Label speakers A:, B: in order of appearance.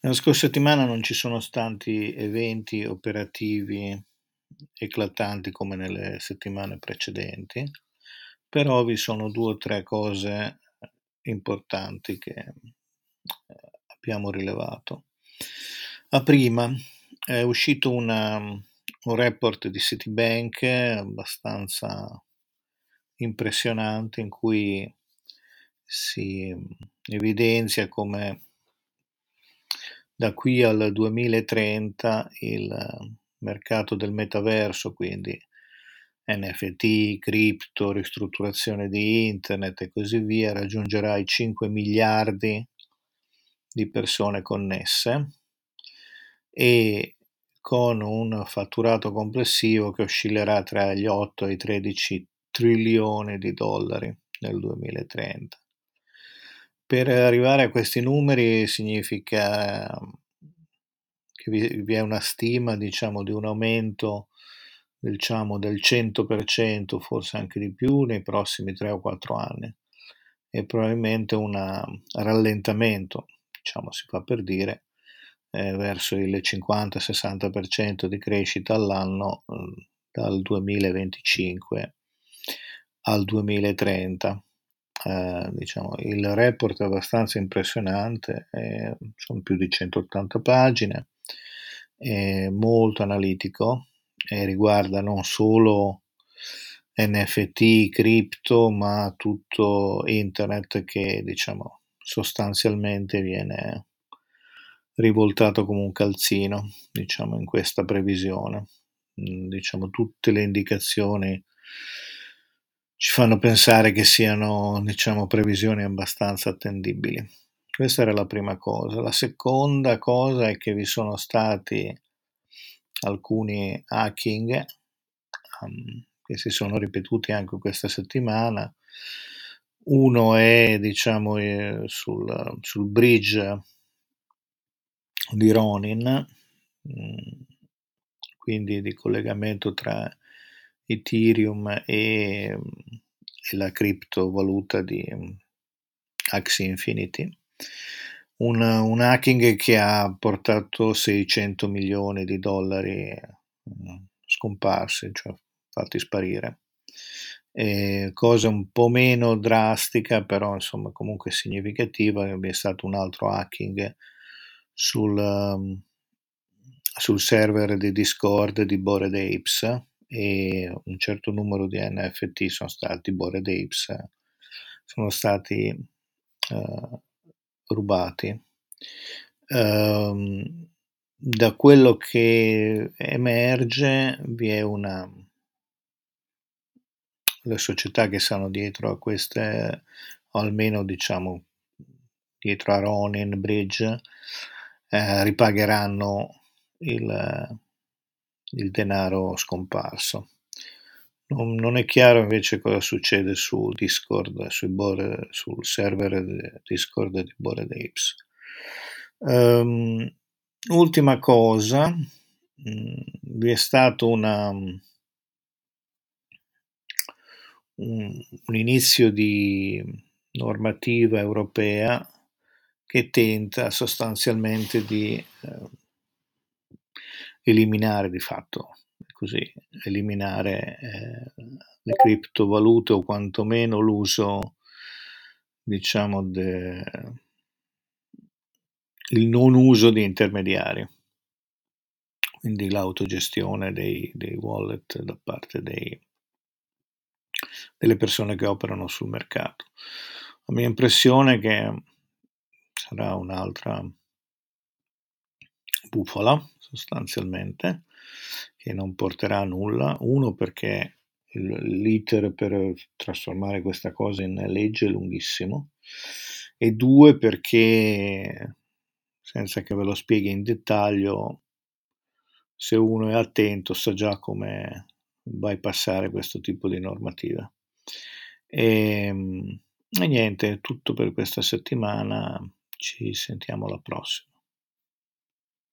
A: Nella scorsa settimana non ci sono stati eventi operativi eclatanti come nelle settimane precedenti, però vi sono due o tre cose importanti che eh, abbiamo rilevato. La prima è uscito una, un report di Citibank abbastanza impressionante in cui si evidenzia come da qui al 2030 il mercato del metaverso, quindi NFT, cripto, ristrutturazione di internet e così via, raggiungerà i 5 miliardi di persone connesse e con un fatturato complessivo che oscillerà tra gli 8 e i 13 trilioni di dollari nel 2030. Per arrivare a questi numeri significa che vi, è una stima diciamo, di un aumento diciamo, del 100%, forse anche di più, nei prossimi 3 o 4 anni e probabilmente un rallentamento, diciamo, si fa per dire, eh, verso il 50-60% di crescita all'anno eh, dal 2025 al 2030. Eh, diciamo, il report è abbastanza impressionante, eh, sono più di 180 pagine, è molto analitico e riguarda non solo NFT, cripto, ma tutto internet che diciamo sostanzialmente viene rivoltato come un calzino, diciamo in questa previsione. Mm, diciamo tutte le indicazioni ci fanno pensare che siano diciamo, previsioni abbastanza attendibili. Questa era la prima cosa. La seconda cosa è che vi sono stati alcuni hacking um, che si sono ripetuti anche questa settimana. Uno è diciamo eh, sul, sul, bridge di Ronin, mm, quindi di collegamento tra Ethereum e, e la criptovaluta di Axie Infinity. Un, un, hacking che ha portato 600 milioni di dollari mm, scomparsi, cioè fatti sparire. E cosa un po' meno drastica, però insomma comunque significativa, è stato un altro hacking sul, um, sul server di Discord di Bored Apes, e un certo numero di NFT sono stati Bored Apes, sono stati uh, rubati. Um, da quello che emerge vi è una le società che stanno dietro a queste o almeno diciamo dietro a Ronin Bridge eh, ripagheranno il, il denaro scomparso. Non, non, è chiaro invece cosa succede su Discord, board, sul server Discord di Bored Apes. Um, ultima cosa, mh, mm, vi è stato una, un, un inizio di normativa europea che tenta sostanzialmente di eh, eliminare di fatto, così, eliminare eh, le criptovalute o quantomeno l'uso, diciamo, de, il non uso di intermediari, quindi l'autogestione dei, dei wallet da parte dei, delle persone che operano sul mercato. La mia impressione è che sarà un'altra bufala sostanzialmente, che non porterà a nulla. Uno perché l'iter per trasformare questa cosa in legge è lunghissimo. E due perché senza che ve lo spieghi in dettaglio se uno è attento sa già come bypassare questo tipo di normativa. E, ehm, e niente, è tutto per questa settimana. Ci sentiamo alla prossima